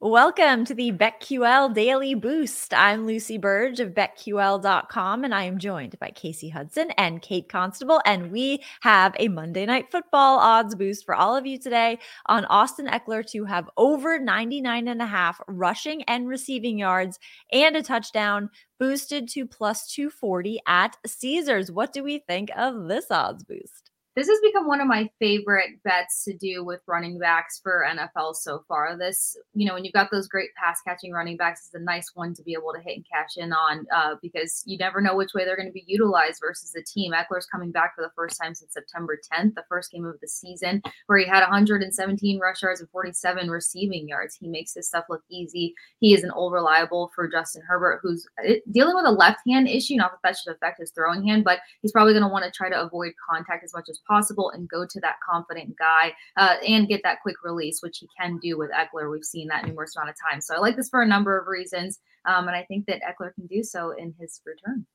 Welcome to the BetQL Daily Boost. I'm Lucy Burge of BetQL.com, and I am joined by Kasey Hudson and Kate Constable. And we have a Monday Night Football odds boost for all of you today on Austin Ekeler to have over 99 and a half rushing and receiving yards and a touchdown boosted to plus 240 at Caesars. What do we think of this odds boost? This has become one of my favorite bets to do with running backs for NFL so far. This, you know, when you've got those great pass catching running backs, it's a nice one to be able to hit and cash in on uh, because you never know which way they're going to be utilized versus the team. Ekeler's coming back for the first time since September 10th, the first game of the season, where he had 117 rush yards and 47 receiving yards. He makes this stuff look easy. He is an old reliable for Justin Herbert, who's uh, dealing with a left hand issue. Not that that should affect his throwing hand, but he's probably going to want to try to avoid contact as much as possible and go to that confident guy uh, and get that quick release, which he can do with Ekeler. We've seen that numerous amount of times. So I like this for a number of reasons. Um, and I think that Ekeler can do so in his return.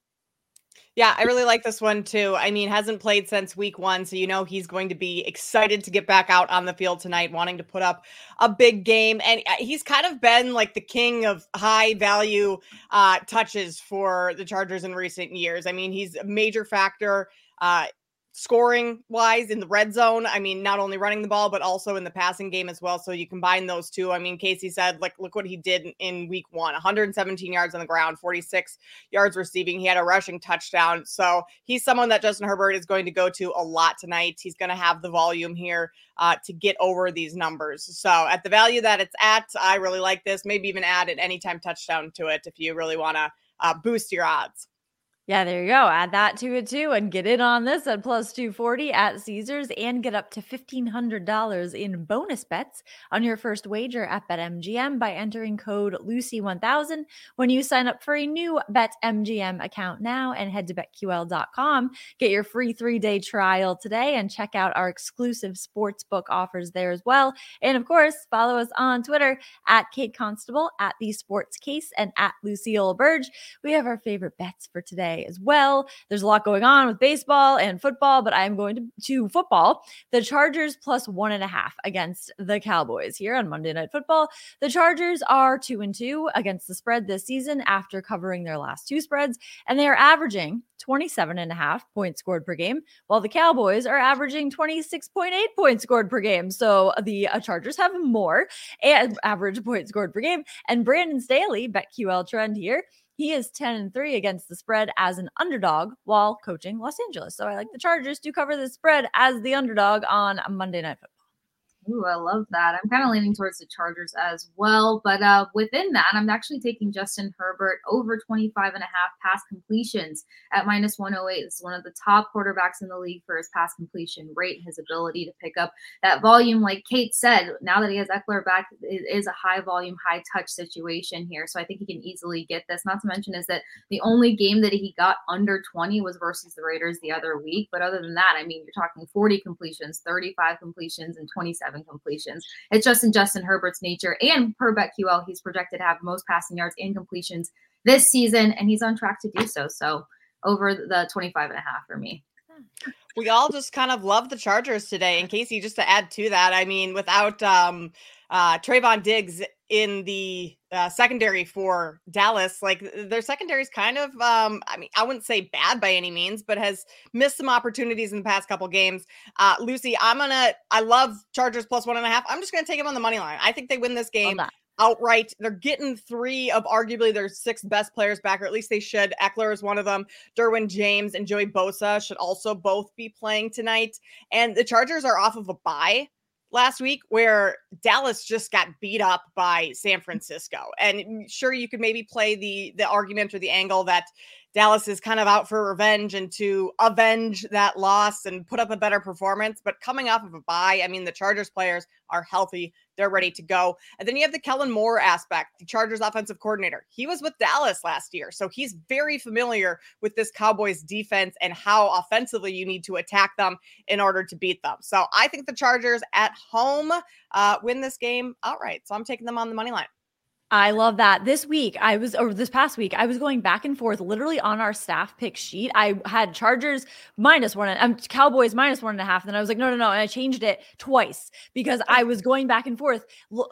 Yeah, I really like this one too. I mean, hasn't played since week one, so you know he's going to be excited to get back out on the field tonight, wanting to put up a big game. And uh, he's kind of been like the king of high value uh, touches for the Chargers in recent years. I mean, he's a major factor. Uh, scoring wise in the red zone. I mean, not only running the ball, but also in the passing game as well. So you combine those two. I mean, Kasey said, like, look what he did in week one 117 yards on the ground, 46 yards receiving. He had a rushing touchdown. So he's someone that Justin Herbert is going to go to a lot tonight. He's going to have the volume here uh, to get over these numbers. So at the value that it's at, I really like this. Maybe even add an anytime touchdown to it if you really want to uh, boost your odds. Yeah, there you go. Add that to it too and get in on this at plus 240 at Caesars and get up to $1,500 in bonus bets on your first wager at BetMGM by entering code Lucy1000 when you sign up for a new BetMGM account now and head to BetQL.com. Get your free three day trial today and check out our exclusive sportsbook offers there as well. And of course, follow us on Twitter at Kate Constable, at The Sports Case, and at Lucille Burge. We have our favorite bets for today today as well. There's a lot going on with baseball and football, but I'm going to, to football. The Chargers plus one and a half against the Cowboys here on Monday Night Football. The Chargers are two and two against the spread this season after covering their last two spreads, and they are averaging 27 and a half points scored per game, while the Cowboys are averaging 26.8 points scored per game. So the uh, Chargers have more average points scored per game. And Brandon Staley, BetQL trend here, he is 10 and 3 against the spread as an underdog while coaching Los Angeles. So I like the Chargers to cover the spread as the underdog on Monday Night Football. Ooh, I love that. I'm kind of leaning towards the Chargers as well. But uh, within that, I'm actually taking Justin Herbert over 25 and a half pass completions at minus 108. This is one of the top quarterbacks in the league for his pass completion rate, his ability to pick up that volume. Like Kate said, now that he has Ekeler back, it is a high volume, high touch situation here. So I think he can easily get this. Not to mention is that the only game that he got under 20 was versus the Raiders the other week. But other than that, I mean, you're talking 40 completions, 35 completions, and 27 completions. It's just in Justin Herbert's nature. And per BetQL, he's projected to have most passing yards and completions this season, and he's on track to do so. So over the 25 and a half for me. We all just kind of love the Chargers today. And Kasey, just to add to that, I mean, without um, uh, Trevon Diggs in the uh, secondary for Dallas. Like their secondary is kind of, um, I mean, I wouldn't say bad by any means, but has missed some opportunities in the past couple games. Uh, Lucy, I'm gonna, I love Chargers plus one and a half. I'm just gonna take them on the money line. I think they win this game. Outright, they're getting three of arguably their six best players back, or at least they should. Ekeler is one of them. Derwin James and Joey Bosa should also both be playing tonight. And the Chargers are off of a bye last week where Dallas just got beat up by San Francisco. And mm, sure you could maybe play the the argument or the angle that Dallas is kind of out for revenge and to avenge that loss and put up a better performance. But coming off of a bye, I mean, the Chargers players are healthy. They're ready to go. And then you have the Kellen Moore aspect, the Chargers offensive coordinator. He was with Dallas last year. So he's very familiar with this Cowboys defense and how offensively you need to attack them in order to beat them. So I think the Chargers at home uh, win this game outright. So I'm taking them on the money line. I love that. This week, I was, or this past week, I was going back and forth literally on our staff pick sheet. I had Chargers minus one, um, Cowboys minus one and a half. And then I was like, no, no, no. And I changed it twice because I was going back and forth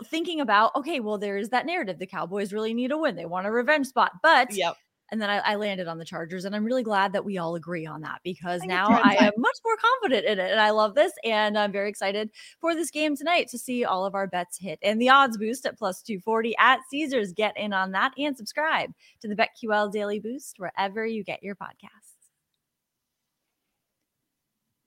thinking about, okay, well, there's that narrative. The Cowboys really need a win. They want a revenge spot. But Yep. And then I, I landed on the Chargers, and I'm really glad that we all agree on that because I now. I am much more confident in it, and I love this, and I'm very excited for this game tonight to see all of our bets hit. And the odds boost at plus 240 at Caesars. Get in on that and subscribe to the BetQL Daily Boost wherever you get your podcasts.